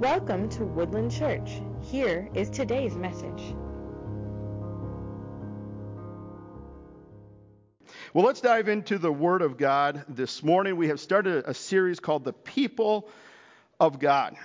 Welcome to Woodland Church. Here is today's message. Well, let's dive into the Word of God this morning. We have started a series called The People of God.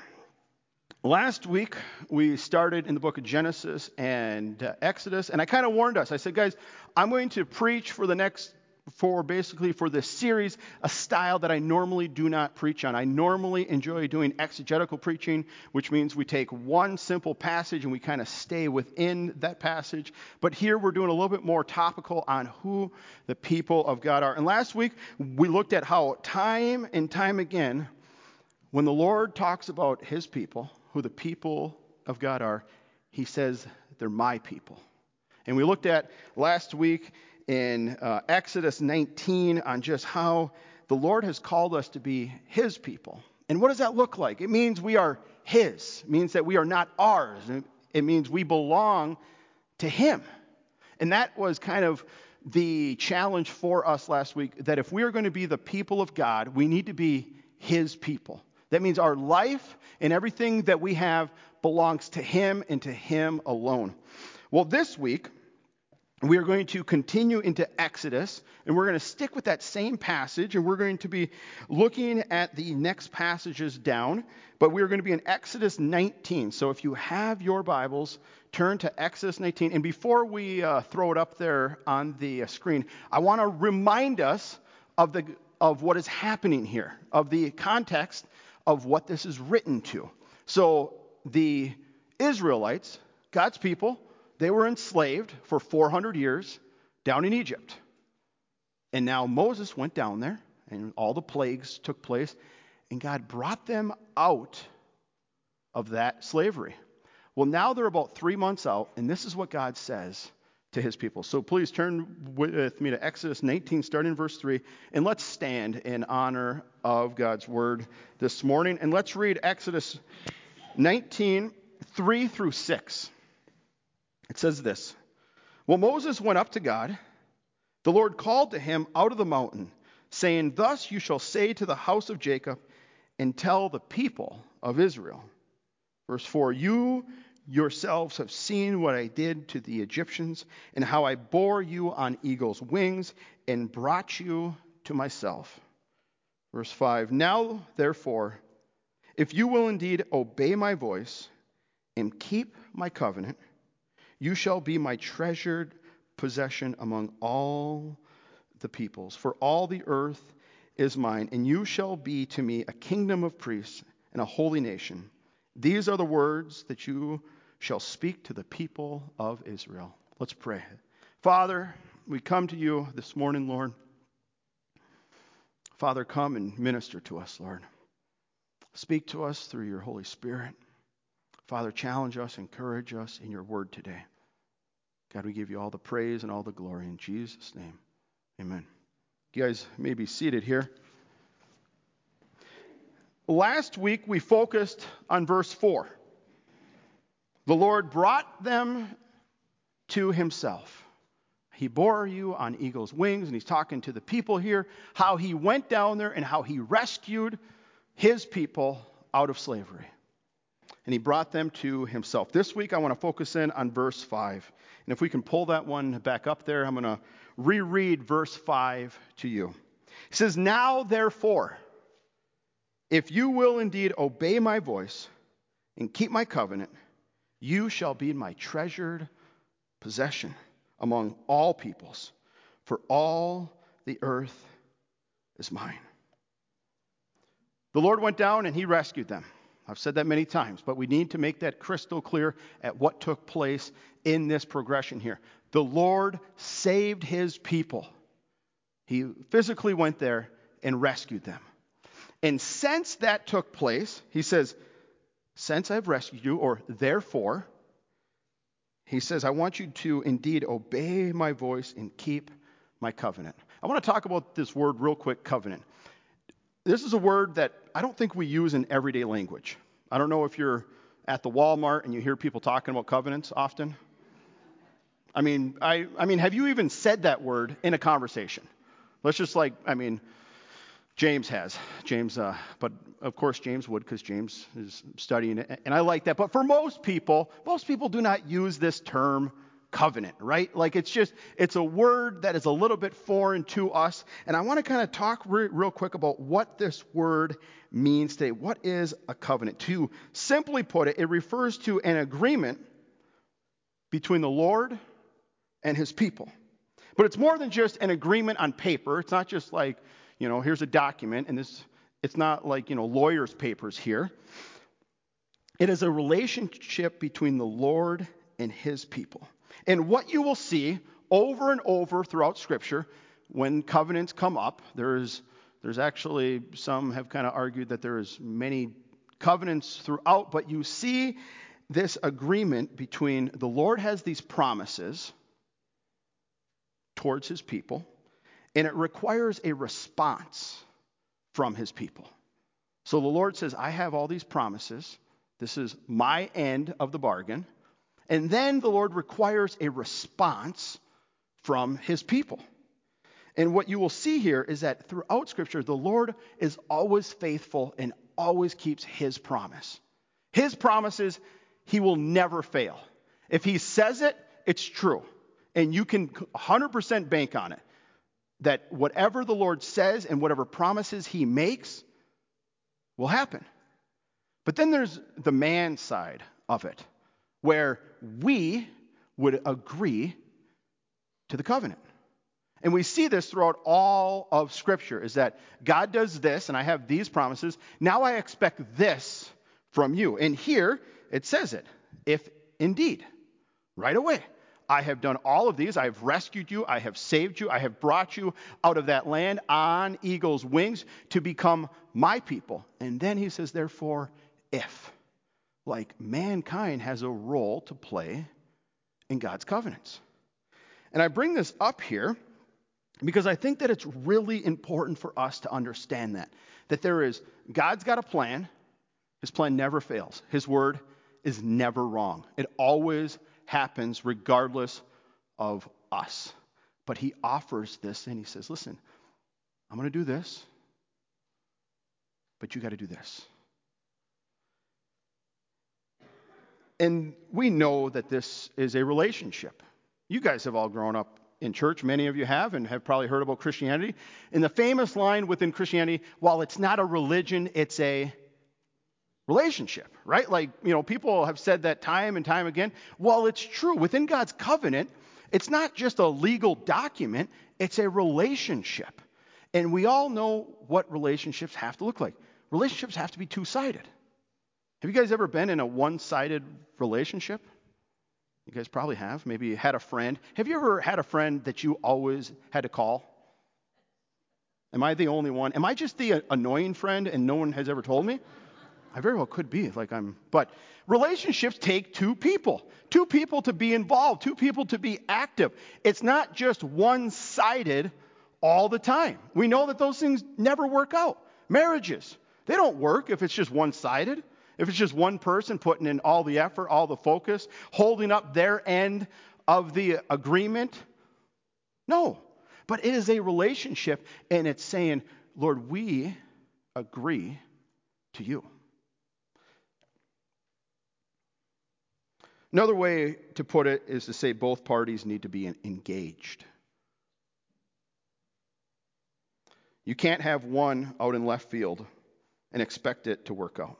Last week, we started in the book of Genesis and uh, Exodus, and I kind of warned us. I said, guys, I'm going to preach for the next for basically for this series a style that I normally do not preach on. I normally enjoy doing exegetical preaching, which means we take one simple passage and we kind of stay within that passage. But here we're doing a little bit more topical on who the people of God are. And last week we looked at how time and time again, when the Lord talks about his people, who the people of God are, he says they're my people. And we looked at last week in uh, Exodus 19 on just how the Lord has called us to be His people. And what does that look like? It means we are His, it means that we are not ours. It means we belong to Him. And that was kind of the challenge for us last week that if we are going to be the people of God, we need to be His people. That means our life and everything that we have belongs to Him and to Him alone. Well, this week, we are going to continue into Exodus, and we're going to stick with that same passage, and we're going to be looking at the next passages down. But we're going to be in Exodus 19. So if you have your Bibles, turn to Exodus 19. And before we uh, throw it up there on the uh, screen, I want to remind us of, the, of what is happening here, of the context of what this is written to. So the Israelites, God's people, they were enslaved for 400 years down in Egypt. And now Moses went down there, and all the plagues took place, and God brought them out of that slavery. Well, now they're about three months out, and this is what God says to his people. So please turn with me to Exodus 19, starting in verse 3, and let's stand in honor of God's word this morning. And let's read Exodus 19, 3 through 6. It says this Well, Moses went up to God. The Lord called to him out of the mountain, saying, Thus you shall say to the house of Jacob and tell the people of Israel. Verse 4 You yourselves have seen what I did to the Egyptians, and how I bore you on eagle's wings and brought you to myself. Verse 5 Now, therefore, if you will indeed obey my voice and keep my covenant, you shall be my treasured possession among all the peoples, for all the earth is mine, and you shall be to me a kingdom of priests and a holy nation. These are the words that you shall speak to the people of Israel. Let's pray. Father, we come to you this morning, Lord. Father, come and minister to us, Lord. Speak to us through your Holy Spirit. Father, challenge us, encourage us in your word today. God, we give you all the praise and all the glory in Jesus' name. Amen. You guys may be seated here. Last week we focused on verse 4. The Lord brought them to himself. He bore you on eagle's wings, and he's talking to the people here how he went down there and how he rescued his people out of slavery and he brought them to himself. This week, I want to focus in on verse 5. And if we can pull that one back up there, I'm going to reread verse 5 to you. He says, Now, therefore, if you will indeed obey my voice and keep my covenant, you shall be my treasured possession among all peoples, for all the earth is mine. The Lord went down and he rescued them. I've said that many times, but we need to make that crystal clear at what took place in this progression here. The Lord saved his people. He physically went there and rescued them. And since that took place, he says, Since I've rescued you, or therefore, he says, I want you to indeed obey my voice and keep my covenant. I want to talk about this word real quick covenant. This is a word that I don't think we use in everyday language. I don't know if you're at the Walmart and you hear people talking about covenants often. I mean, I, I mean, have you even said that word in a conversation? Let's just like, I mean, James has. James, uh, but of course James would because James is studying it, and I like that. But for most people, most people do not use this term covenant, right? Like it's just, it's a word that is a little bit foreign to us. And I want to kind of talk re- real quick about what this word means today. What is a covenant? To simply put it, it refers to an agreement between the Lord and his people. But it's more than just an agreement on paper. It's not just like, you know, here's a document and this it's not like, you know, lawyers' papers here. It is a relationship between the Lord and his people. And what you will see over and over throughout Scripture when covenants come up, there's there's actually some have kind of argued that there's many covenants throughout, but you see this agreement between the Lord has these promises towards his people, and it requires a response from his people. So the Lord says, I have all these promises. This is my end of the bargain. And then the Lord requires a response from his people. And what you will see here is that throughout Scripture, the Lord is always faithful and always keeps his promise. His promises, he will never fail. If he says it, it's true. And you can 100% bank on it that whatever the Lord says and whatever promises he makes will happen. But then there's the man side of it where we would agree to the covenant. And we see this throughout all of Scripture is that God does this, and I have these promises. Now I expect this from you. And here it says it if indeed, right away. I have done all of these. I have rescued you. I have saved you. I have brought you out of that land on eagle's wings to become my people. And then he says, therefore, if like mankind has a role to play in God's covenants. And I bring this up here because I think that it's really important for us to understand that. That there is, God's got a plan, His plan never fails, His word is never wrong. It always happens regardless of us. But He offers this and He says, listen, I'm going to do this, but you got to do this. And we know that this is a relationship. You guys have all grown up in church, many of you have, and have probably heard about Christianity. And the famous line within Christianity while it's not a religion, it's a relationship, right? Like, you know, people have said that time and time again. Well, it's true. Within God's covenant, it's not just a legal document, it's a relationship. And we all know what relationships have to look like. Relationships have to be two sided. Have you guys ever been in a one sided relationship? You guys probably have. Maybe you had a friend. Have you ever had a friend that you always had to call? Am I the only one? Am I just the uh, annoying friend and no one has ever told me? I very well could be. Like I'm, but relationships take two people, two people to be involved, two people to be active. It's not just one sided all the time. We know that those things never work out. Marriages, they don't work if it's just one sided. If it's just one person putting in all the effort, all the focus, holding up their end of the agreement, no. But it is a relationship, and it's saying, Lord, we agree to you. Another way to put it is to say both parties need to be engaged. You can't have one out in left field and expect it to work out.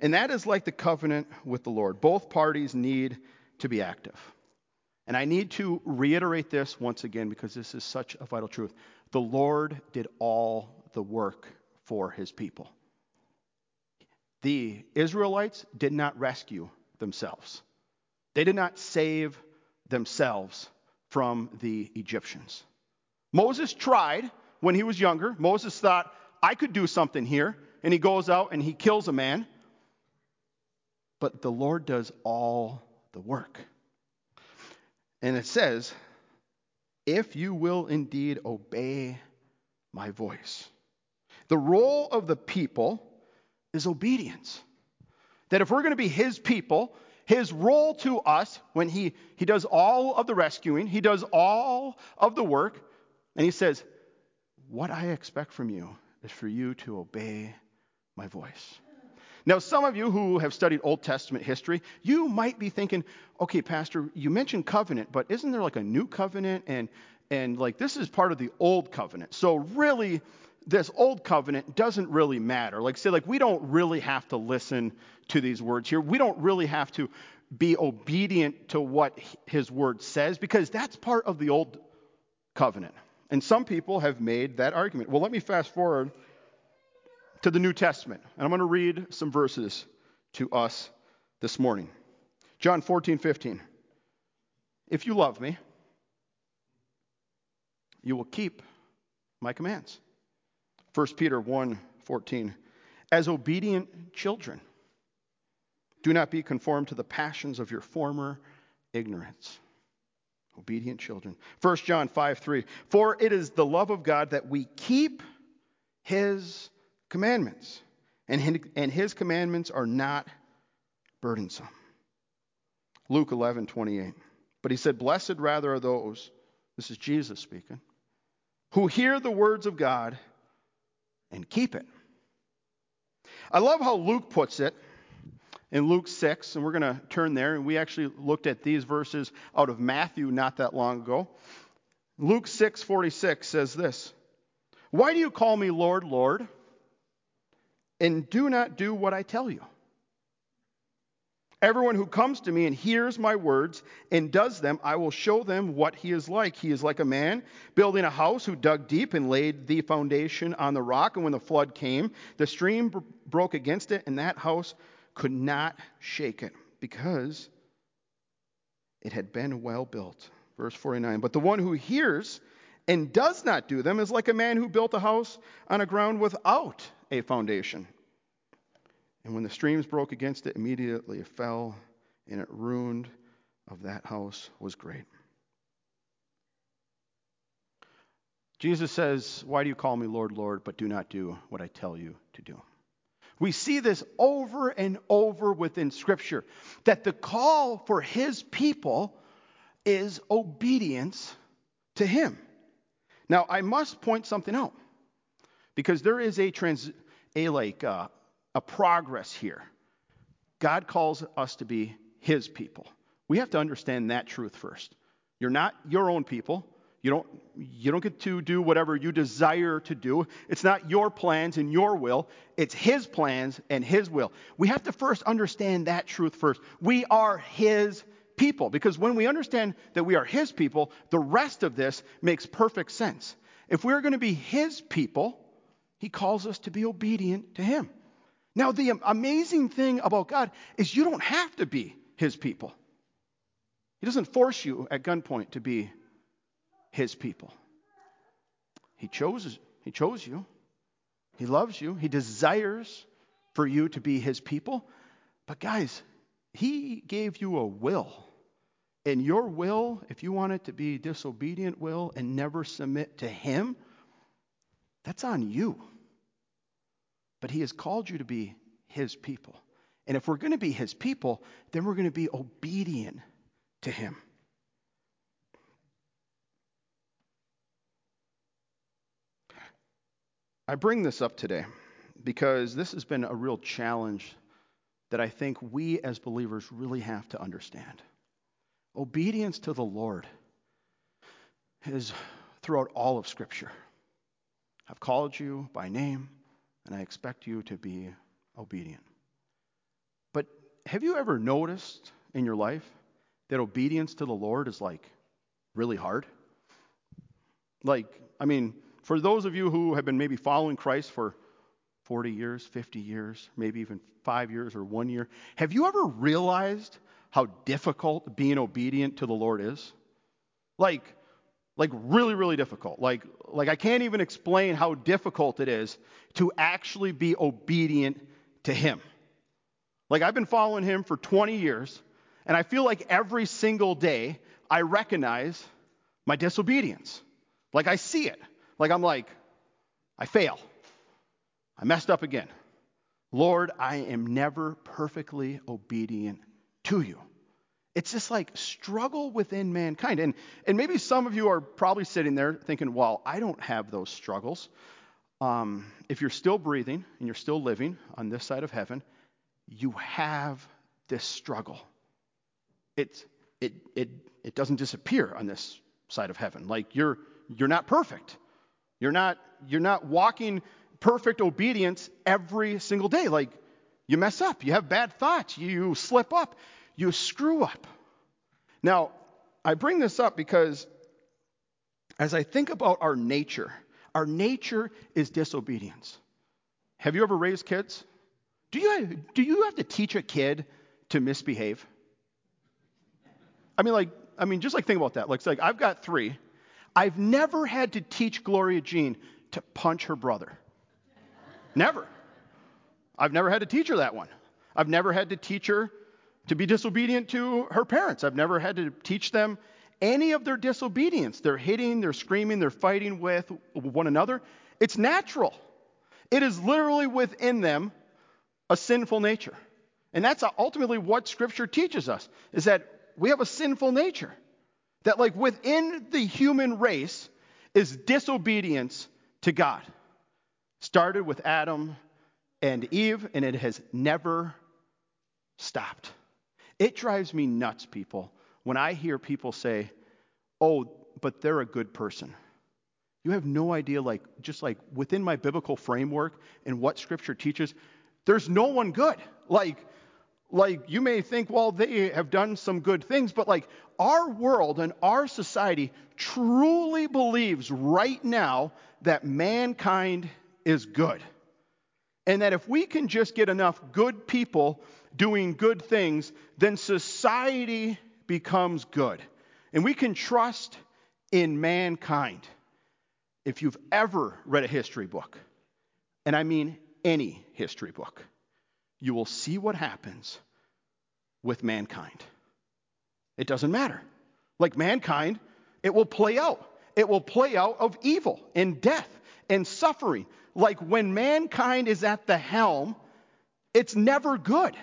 And that is like the covenant with the Lord. Both parties need to be active. And I need to reiterate this once again because this is such a vital truth. The Lord did all the work for his people. The Israelites did not rescue themselves, they did not save themselves from the Egyptians. Moses tried when he was younger. Moses thought, I could do something here. And he goes out and he kills a man but the Lord does all the work. And it says, if you will indeed obey my voice. The role of the people is obedience. That if we're going to be his people, his role to us when he, he does all of the rescuing, he does all of the work, and he says, What I expect from you is for you to obey my voice. Now, some of you who have studied Old Testament history, you might be thinking, okay, Pastor, you mentioned covenant, but isn't there like a new covenant? And, and like this is part of the old covenant. So, really, this old covenant doesn't really matter. Like, say, like, we don't really have to listen to these words here. We don't really have to be obedient to what his word says because that's part of the old covenant. And some people have made that argument. Well, let me fast forward to the New Testament, and I'm going to read some verses to us this morning. John 14, 15. If you love me, you will keep my commands. 1 Peter 1, 14. As obedient children, do not be conformed to the passions of your former ignorance. Obedient children. 1 John 5, 3. For it is the love of God that we keep his commandments, and his commandments are not burdensome. Luke 11, 28. But he said, Blessed rather are those, this is Jesus speaking, who hear the words of God and keep it. I love how Luke puts it in Luke 6, and we're going to turn there, and we actually looked at these verses out of Matthew not that long ago. Luke 6:46 says this, "Why do you call me Lord, Lord, and do not do what I tell you. Everyone who comes to me and hears my words and does them, I will show them what he is like. He is like a man building a house who dug deep and laid the foundation on the rock. And when the flood came, the stream broke against it, and that house could not shake it because it had been well built. Verse 49. But the one who hears and does not do them is like a man who built a house on a ground without a foundation. And when the streams broke against it, immediately it fell, and it ruined of that house was great. Jesus says, Why do you call me Lord, Lord, but do not do what I tell you to do? We see this over and over within Scripture that the call for His people is obedience to Him. Now, I must point something out because there is a trans a like uh, a progress here. God calls us to be His people. We have to understand that truth first. You're not your own people. You don't, you don't get to do whatever you desire to do. It's not your plans and your will. It's His plans and His will. We have to first understand that truth first. We are His people because when we understand that we are His people, the rest of this makes perfect sense. If we're going to be His people, he calls us to be obedient to Him. Now, the amazing thing about God is you don't have to be His people. He doesn't force you at gunpoint to be His people. He chose, he chose you. He loves you. He desires for you to be His people. But, guys, He gave you a will. And your will, if you want it to be disobedient will and never submit to Him, that's on you. But He has called you to be His people. And if we're going to be His people, then we're going to be obedient to Him. I bring this up today because this has been a real challenge that I think we as believers really have to understand. Obedience to the Lord is throughout all of Scripture. I've called you by name, and I expect you to be obedient. But have you ever noticed in your life that obedience to the Lord is like really hard? Like, I mean, for those of you who have been maybe following Christ for 40 years, 50 years, maybe even five years or one year, have you ever realized how difficult being obedient to the Lord is? Like, like really really difficult. Like like i can't even explain how difficult it is to actually be obedient to him. Like i've been following him for 20 years and i feel like every single day i recognize my disobedience. Like i see it. Like i'm like i fail. I messed up again. Lord i am never perfectly obedient to you it's just like struggle within mankind. And, and maybe some of you are probably sitting there thinking, well, I don't have those struggles. um, if you're still breathing and you're still living on this side of heaven, you have this struggle. It's, it, it, it doesn't disappear on this side of heaven. Like you're, you're not perfect. You're not, you're not walking perfect obedience every single day. Like you mess up, you have bad thoughts, you slip up, you screw up. Now, I bring this up because as I think about our nature, our nature is disobedience. Have you ever raised kids? Do you, do you have to teach a kid to misbehave? I mean, like, I mean, just like think about that. Like, like I've got three. I've never had to teach Gloria Jean to punch her brother. Never. I've never had to teach her that one. I've never had to teach her to be disobedient to her parents. I've never had to teach them any of their disobedience. They're hitting, they're screaming, they're fighting with one another. It's natural. It is literally within them a sinful nature. And that's ultimately what scripture teaches us is that we have a sinful nature. That like within the human race is disobedience to God. Started with Adam and Eve and it has never stopped. It drives me nuts, people, when I hear people say, oh, but they're a good person. You have no idea, like, just like within my biblical framework and what scripture teaches, there's no one good. Like, like you may think, well, they have done some good things, but like our world and our society truly believes right now that mankind is good. And that if we can just get enough good people doing good things, then society becomes good. And we can trust in mankind. If you've ever read a history book, and I mean any history book, you will see what happens with mankind. It doesn't matter. Like mankind, it will play out. It will play out of evil and death and suffering. Like when mankind is at the helm, it's never good.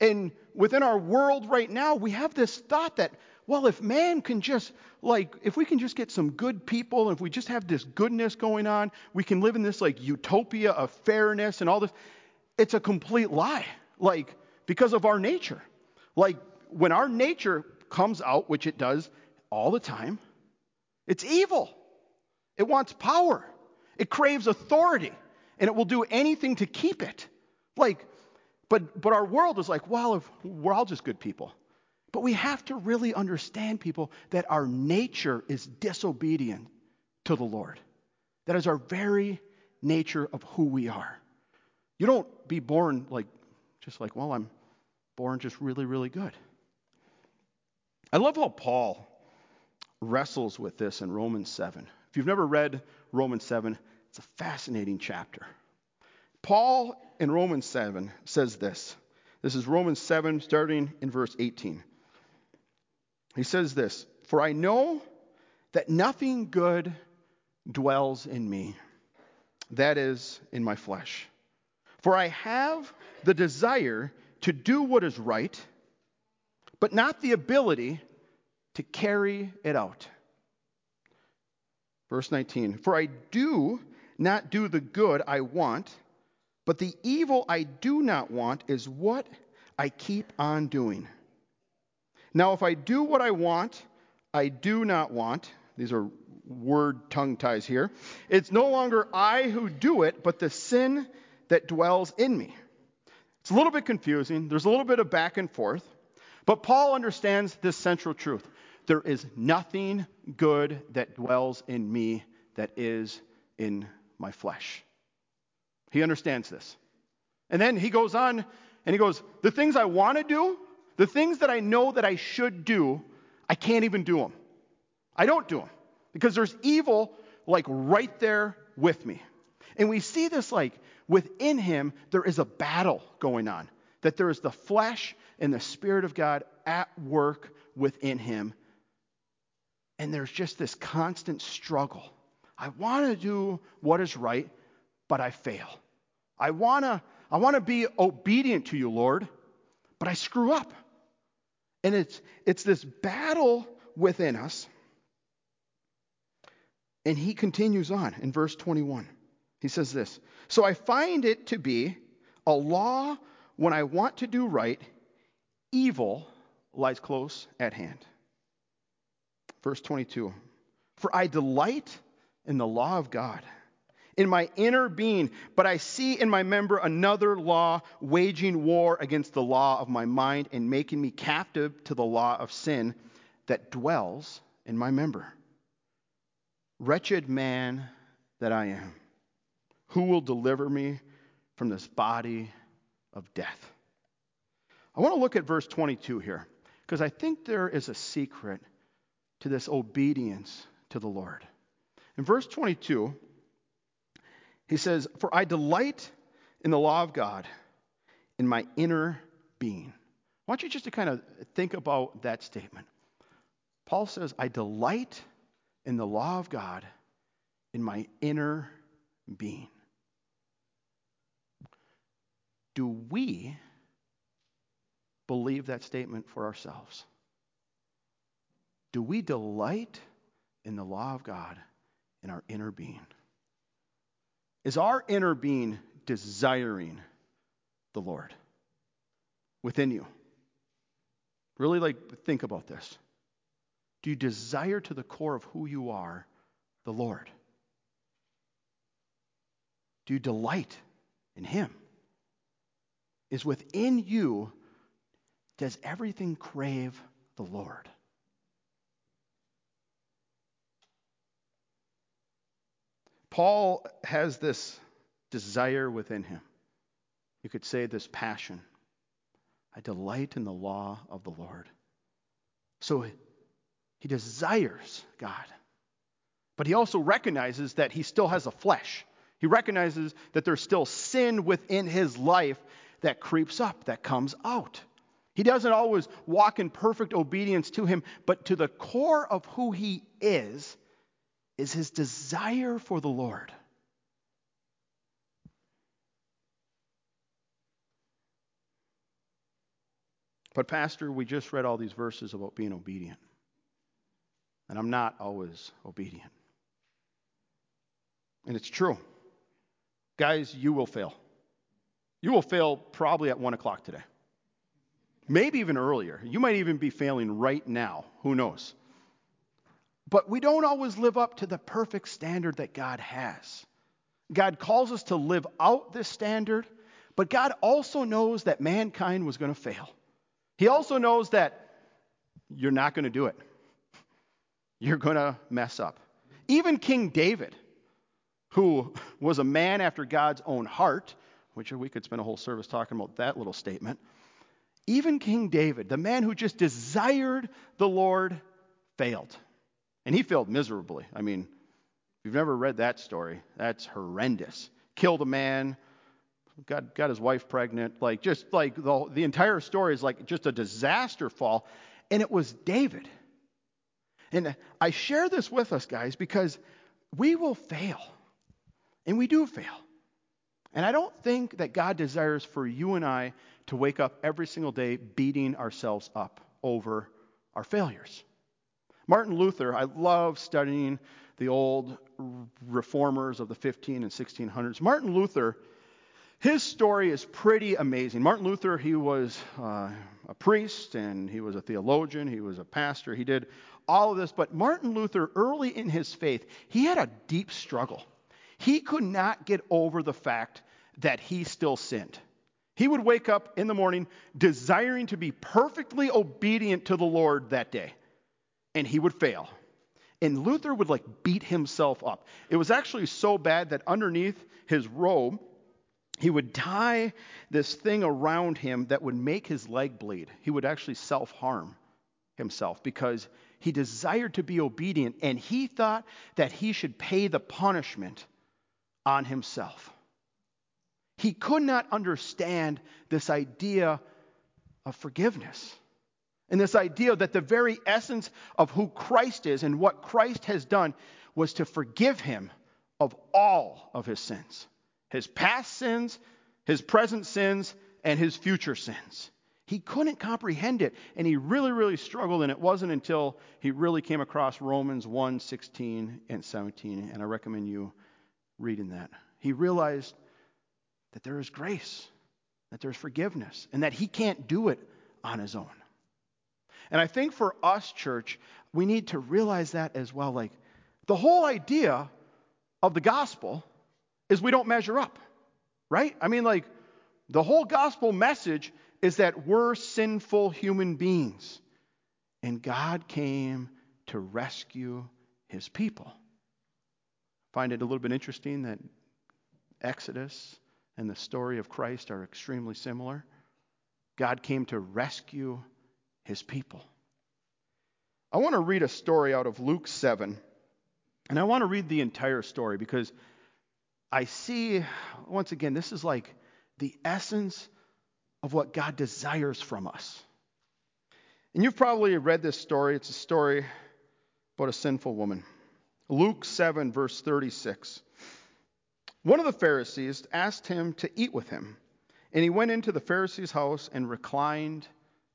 And within our world right now, we have this thought that, well, if man can just, like, if we can just get some good people, if we just have this goodness going on, we can live in this, like, utopia of fairness and all this. It's a complete lie, like, because of our nature. Like, when our nature comes out, which it does all the time, it's evil. It wants power. It craves authority, and it will do anything to keep it. Like, but, but our world is like, well, if we're all just good people. But we have to really understand, people, that our nature is disobedient to the Lord. That is our very nature of who we are. You don't be born like, just like, well, I'm born just really, really good. I love how Paul wrestles with this in Romans 7. If you've never read Romans 7, it's a fascinating chapter. Paul in Romans 7 says this. This is Romans 7, starting in verse 18. He says this For I know that nothing good dwells in me, that is, in my flesh. For I have the desire to do what is right, but not the ability to carry it out. Verse 19 For I do not do the good I want but the evil I do not want is what I keep on doing. Now, if I do what I want, I do not want, these are word tongue ties here, it's no longer I who do it, but the sin that dwells in me. It's a little bit confusing. There's a little bit of back and forth. But Paul understands this central truth there is nothing good that dwells in me that is in my flesh. He understands this. And then he goes on and he goes, The things I want to do, the things that I know that I should do, I can't even do them. I don't do them because there's evil like right there with me. And we see this like within him, there is a battle going on, that there is the flesh and the Spirit of God at work within him. And there's just this constant struggle. I want to do what is right, but I fail. I want to I want to be obedient to you, Lord, but I screw up. And it's it's this battle within us. And he continues on in verse 21. He says this So I find it to be a law when I want to do right, evil lies close at hand. Verse 22 For I delight in the law of God in my inner being, but I see in my member another law waging war against the law of my mind and making me captive to the law of sin that dwells in my member. Wretched man that I am, who will deliver me from this body of death? I want to look at verse 22 here because I think there is a secret to this obedience to the Lord. In verse 22, he says, For I delight in the law of God in my inner being. I want you just to kind of think about that statement. Paul says, I delight in the law of God in my inner being. Do we believe that statement for ourselves? Do we delight in the law of God in our inner being? Is our inner being desiring the Lord within you? Really, like, think about this. Do you desire to the core of who you are the Lord? Do you delight in Him? Is within you, does everything crave the Lord? Paul has this desire within him. You could say this passion. I delight in the law of the Lord. So he desires God. But he also recognizes that he still has a flesh. He recognizes that there's still sin within his life that creeps up, that comes out. He doesn't always walk in perfect obedience to him, but to the core of who he is, is his desire for the Lord. But, Pastor, we just read all these verses about being obedient. And I'm not always obedient. And it's true. Guys, you will fail. You will fail probably at 1 o'clock today. Maybe even earlier. You might even be failing right now. Who knows? But we don't always live up to the perfect standard that God has. God calls us to live out this standard, but God also knows that mankind was going to fail. He also knows that you're not going to do it. You're going to mess up. Even King David, who was a man after God's own heart, which we could spend a whole service talking about that little statement, even King David, the man who just desired the Lord, failed. And he failed miserably. I mean, if you've never read that story, that's horrendous. Killed a man, got, got his wife pregnant. Like, just like the, the entire story is like just a disaster fall. And it was David. And I share this with us, guys, because we will fail. And we do fail. And I don't think that God desires for you and I to wake up every single day beating ourselves up over our failures. Martin Luther, I love studying the old reformers of the 15 and 1600s. Martin Luther, his story is pretty amazing. Martin Luther, he was uh, a priest and he was a theologian, he was a pastor, he did all of this. But Martin Luther, early in his faith, he had a deep struggle. He could not get over the fact that he still sinned. He would wake up in the morning desiring to be perfectly obedient to the Lord that day and he would fail. And Luther would like beat himself up. It was actually so bad that underneath his robe, he would tie this thing around him that would make his leg bleed. He would actually self harm himself because he desired to be obedient and he thought that he should pay the punishment on himself. He could not understand this idea of forgiveness. And this idea that the very essence of who Christ is and what Christ has done was to forgive him of all of his sins his past sins, his present sins, and his future sins. He couldn't comprehend it, and he really, really struggled, and it wasn't until he really came across Romans 1 16 and 17, and I recommend you reading that He realized that there is grace, that there's forgiveness, and that he can't do it on his own. And I think for us, church, we need to realize that as well. Like, the whole idea of the gospel is we don't measure up, right? I mean, like, the whole gospel message is that we're sinful human beings, and God came to rescue his people. Find it a little bit interesting that Exodus and the story of Christ are extremely similar. God came to rescue his people. I want to read a story out of Luke 7, and I want to read the entire story because I see, once again, this is like the essence of what God desires from us. And you've probably read this story. It's a story about a sinful woman. Luke 7, verse 36. One of the Pharisees asked him to eat with him, and he went into the Pharisee's house and reclined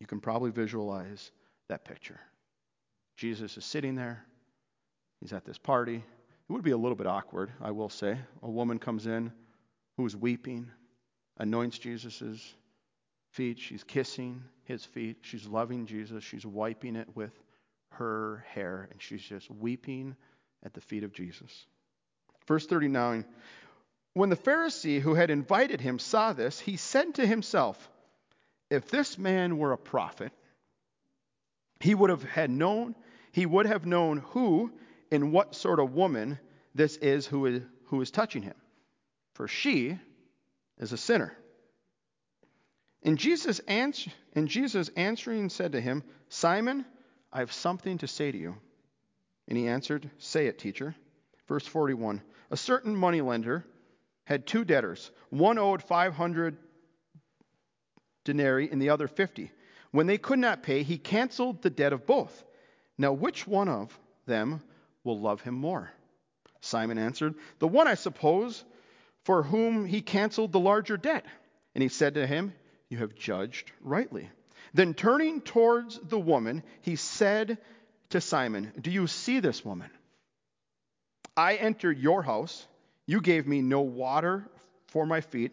You can probably visualize that picture. Jesus is sitting there. He's at this party. It would be a little bit awkward, I will say. A woman comes in who is weeping, anoints Jesus' feet. She's kissing his feet. She's loving Jesus. She's wiping it with her hair, and she's just weeping at the feet of Jesus. Verse 39 When the Pharisee who had invited him saw this, he said to himself, If this man were a prophet, he would have had known, he would have known who and what sort of woman this is who is, who is touching him. For she is a sinner. And Jesus, answer, and Jesus answering said to him, Simon, I have something to say to you. And he answered, Say it, teacher. Verse 41 A certain moneylender had two debtors. One owed 500 denarii and the other 50. When they could not pay, he canceled the debt of both. Now, which one of them will love him more? Simon answered, The one, I suppose, for whom he canceled the larger debt. And he said to him, You have judged rightly. Then turning towards the woman, he said to Simon, Do you see this woman? I entered your house. You gave me no water for my feet,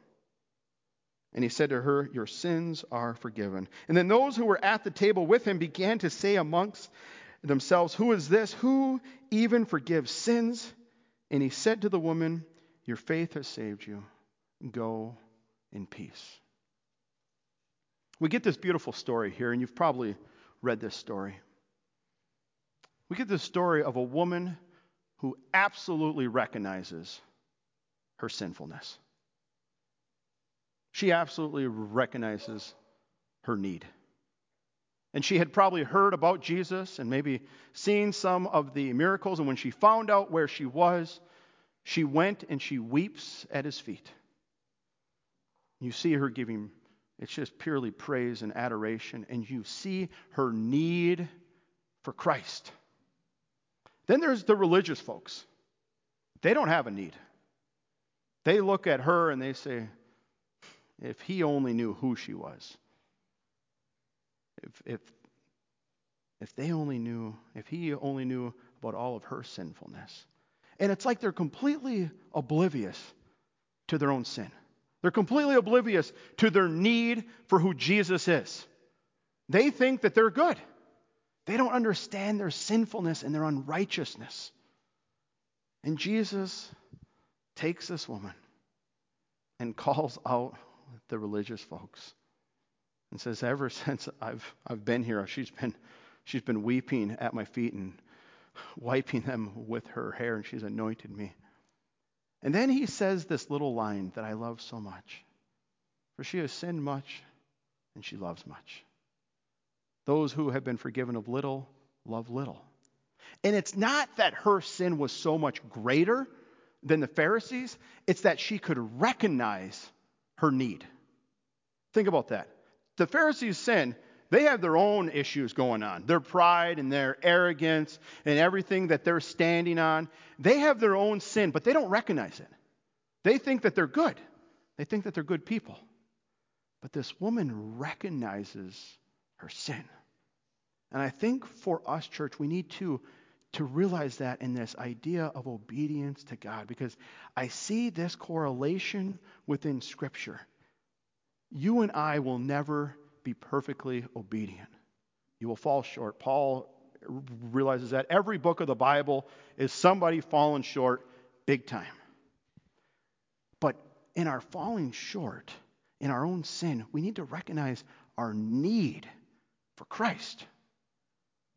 And he said to her, Your sins are forgiven. And then those who were at the table with him began to say amongst themselves, Who is this? Who even forgives sins? And he said to the woman, Your faith has saved you. Go in peace. We get this beautiful story here, and you've probably read this story. We get this story of a woman who absolutely recognizes her sinfulness. She absolutely recognizes her need. And she had probably heard about Jesus and maybe seen some of the miracles. And when she found out where she was, she went and she weeps at his feet. You see her giving, it's just purely praise and adoration. And you see her need for Christ. Then there's the religious folks. They don't have a need. They look at her and they say, if he only knew who she was, if, if, if they only knew, if he only knew about all of her sinfulness. And it's like they're completely oblivious to their own sin. They're completely oblivious to their need for who Jesus is. They think that they're good. They don't understand their sinfulness and their unrighteousness. And Jesus takes this woman and calls out the religious folks and says, Ever since I've, I've been here, she's been, she's been weeping at my feet and wiping them with her hair, and she's anointed me. And then he says this little line that I love so much For she has sinned much, and she loves much. Those who have been forgiven of little love little. And it's not that her sin was so much greater than the Pharisees, it's that she could recognize her need. Think about that. The Pharisees' sin, they have their own issues going on their pride and their arrogance and everything that they're standing on. They have their own sin, but they don't recognize it. They think that they're good, they think that they're good people. But this woman recognizes her sin. And I think for us, church, we need to, to realize that in this idea of obedience to God, because I see this correlation within Scripture. You and I will never be perfectly obedient. You will fall short. Paul realizes that every book of the Bible is somebody falling short big time. But in our falling short, in our own sin, we need to recognize our need for Christ.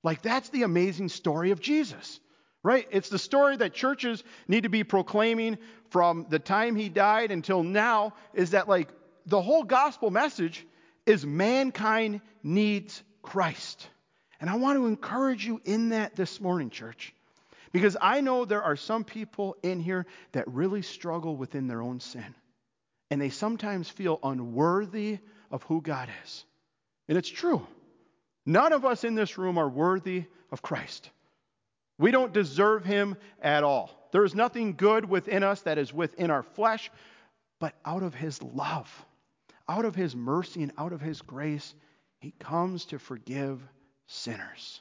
Like, that's the amazing story of Jesus, right? It's the story that churches need to be proclaiming from the time he died until now is that, like, the whole gospel message is mankind needs Christ. And I want to encourage you in that this morning, church, because I know there are some people in here that really struggle within their own sin. And they sometimes feel unworthy of who God is. And it's true. None of us in this room are worthy of Christ. We don't deserve him at all. There is nothing good within us that is within our flesh, but out of his love, out of his mercy, and out of his grace, he comes to forgive sinners.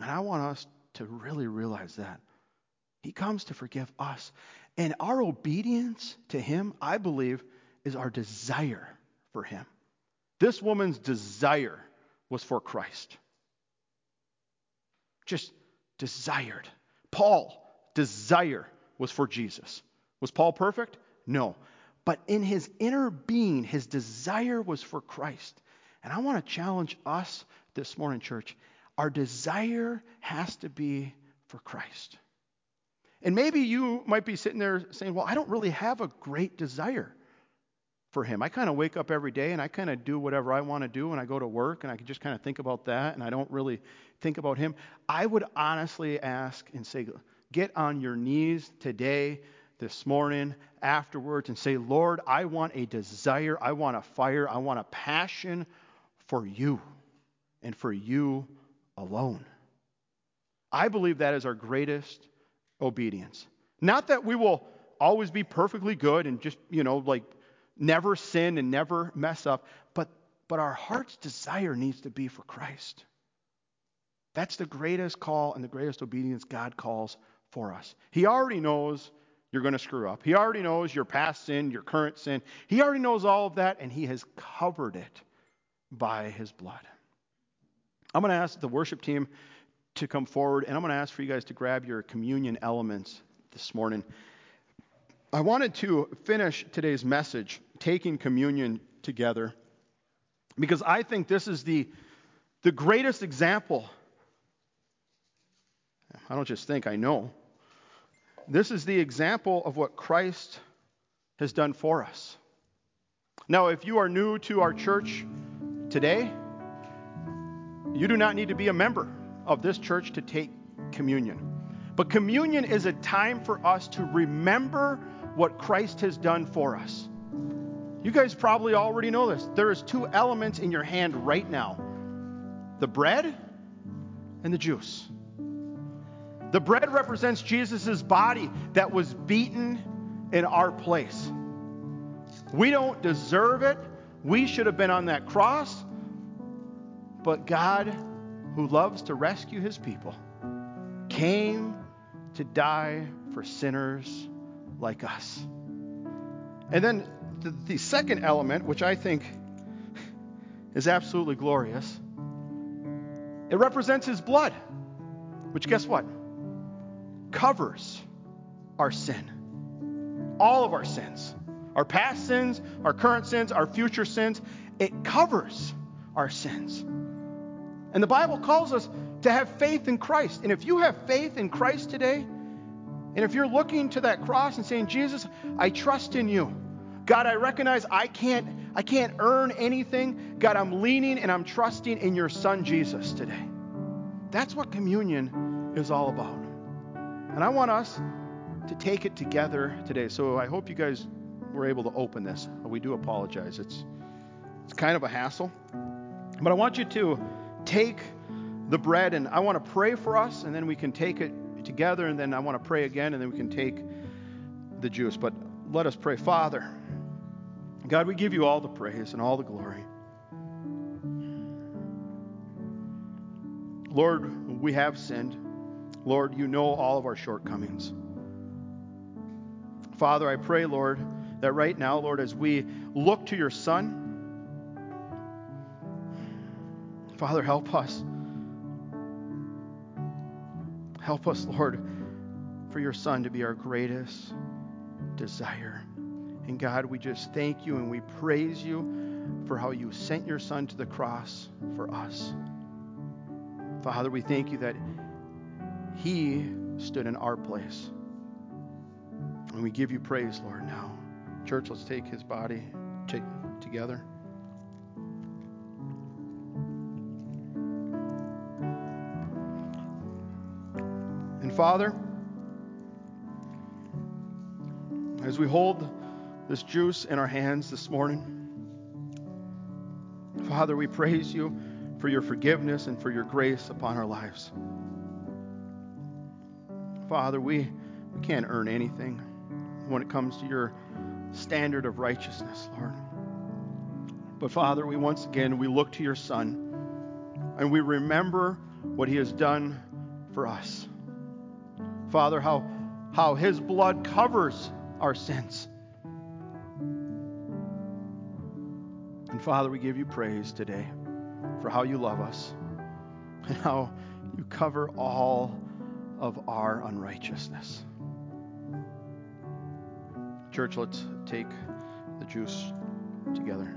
And I want us to really realize that. He comes to forgive us. And our obedience to him, I believe, is our desire for him. This woman's desire was for Christ. Just desired. Paul, desire was for Jesus. Was Paul perfect? No. But in his inner being, his desire was for Christ. And I want to challenge us this morning, church. Our desire has to be for Christ. And maybe you might be sitting there saying, Well, I don't really have a great desire for him. I kind of wake up every day and I kind of do whatever I want to do and I go to work and I can just kind of think about that and I don't really think about him. I would honestly ask and say, get on your knees today, this morning, afterwards, and say, Lord, I want a desire, I want a fire, I want a passion for you and for you alone. I believe that is our greatest obedience. Not that we will always be perfectly good and just, you know, like never sin and never mess up, but, but our heart's desire needs to be for Christ. That's the greatest call and the greatest obedience God calls for us. He already knows you're going to screw up. He already knows your past sin, your current sin. He already knows all of that, and He has covered it by His blood. I'm going to ask the worship team to come forward, and I'm going to ask for you guys to grab your communion elements this morning. I wanted to finish today's message taking communion together because I think this is the, the greatest example. I don't just think, I know. This is the example of what Christ has done for us. Now, if you are new to our church today, you do not need to be a member of this church to take communion. But communion is a time for us to remember what Christ has done for us. You guys probably already know this. There is two elements in your hand right now. The bread and the juice. The bread represents Jesus' body that was beaten in our place. We don't deserve it. We should have been on that cross. But God, who loves to rescue his people, came to die for sinners like us. And then the, the second element, which I think is absolutely glorious, it represents his blood, which guess what? Covers our sin. all of our sins our past sins, our current sins, our future sins. It covers our sins. And the Bible calls us to have faith in Christ. And if you have faith in Christ today, and if you're looking to that cross and saying, Jesus, I trust in you. God, I recognize I can't I can't earn anything. God, I'm leaning and I'm trusting in your son Jesus today. That's what communion is all about. And I want us to take it together today. So I hope you guys were able to open this. We do apologize. It's it's kind of a hassle. But I want you to take the bread and I want to pray for us and then we can take it together and then I want to pray again and then we can take the juice. But let us pray. Father, God, we give you all the praise and all the glory. Lord, we have sinned. Lord, you know all of our shortcomings. Father, I pray, Lord, that right now, Lord, as we look to your Son, Father, help us. Help us, Lord, for your Son to be our greatest desire. And God, we just thank you and we praise you for how you sent your Son to the cross for us. Father, we thank you that he stood in our place. And we give you praise, Lord, now. Church, let's take his body together. And Father, as we hold this juice in our hands this morning, Father, we praise you for your forgiveness and for your grace upon our lives. Father, we, we can't earn anything when it comes to your standard of righteousness, Lord. But Father, we once again we look to your Son and we remember what he has done for us. Father, how how his blood covers our sins. And Father, we give you praise today for how you love us and how you cover all of our unrighteousness. Church, let's take the juice together.